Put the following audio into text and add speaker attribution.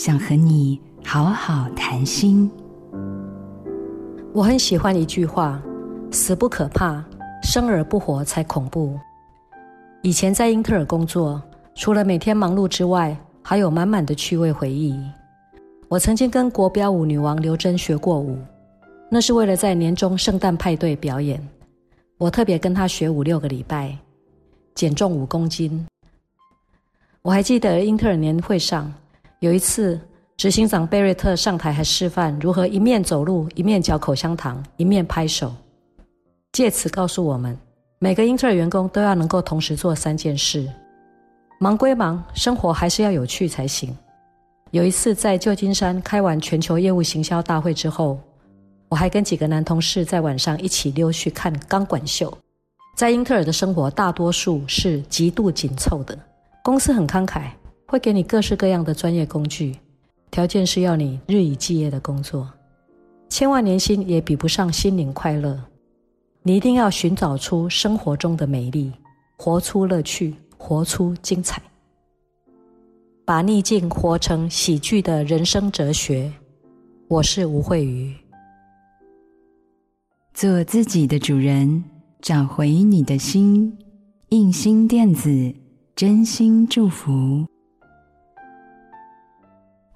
Speaker 1: 想和你好好谈心。
Speaker 2: 我很喜欢一句话：“死不可怕，生而不活才恐怖。”以前在英特尔工作，除了每天忙碌之外，还有满满的趣味回忆。我曾经跟国标舞女王刘真学过舞，那是为了在年终圣诞派对表演。我特别跟她学五六个礼拜，减重五公斤。我还记得英特尔年会上，有一次执行长贝瑞特上台，还示范如何一面走路，一面嚼口香糖，一面拍手，借此告诉我们，每个英特尔员工都要能够同时做三件事。忙归忙，生活还是要有趣才行。有一次在旧金山开完全球业务行销大会之后，我还跟几个男同事在晚上一起溜去看钢管秀。在英特尔的生活，大多数是极度紧凑的。公司很慷慨，会给你各式各样的专业工具，条件是要你日以继夜的工作。千万年薪也比不上心灵快乐。你一定要寻找出生活中的美丽，活出乐趣，活出精彩，把逆境活成喜剧的人生哲学。我是吴蕙瑜，
Speaker 1: 做自己的主人，找回你的心。印心电子。真心祝福，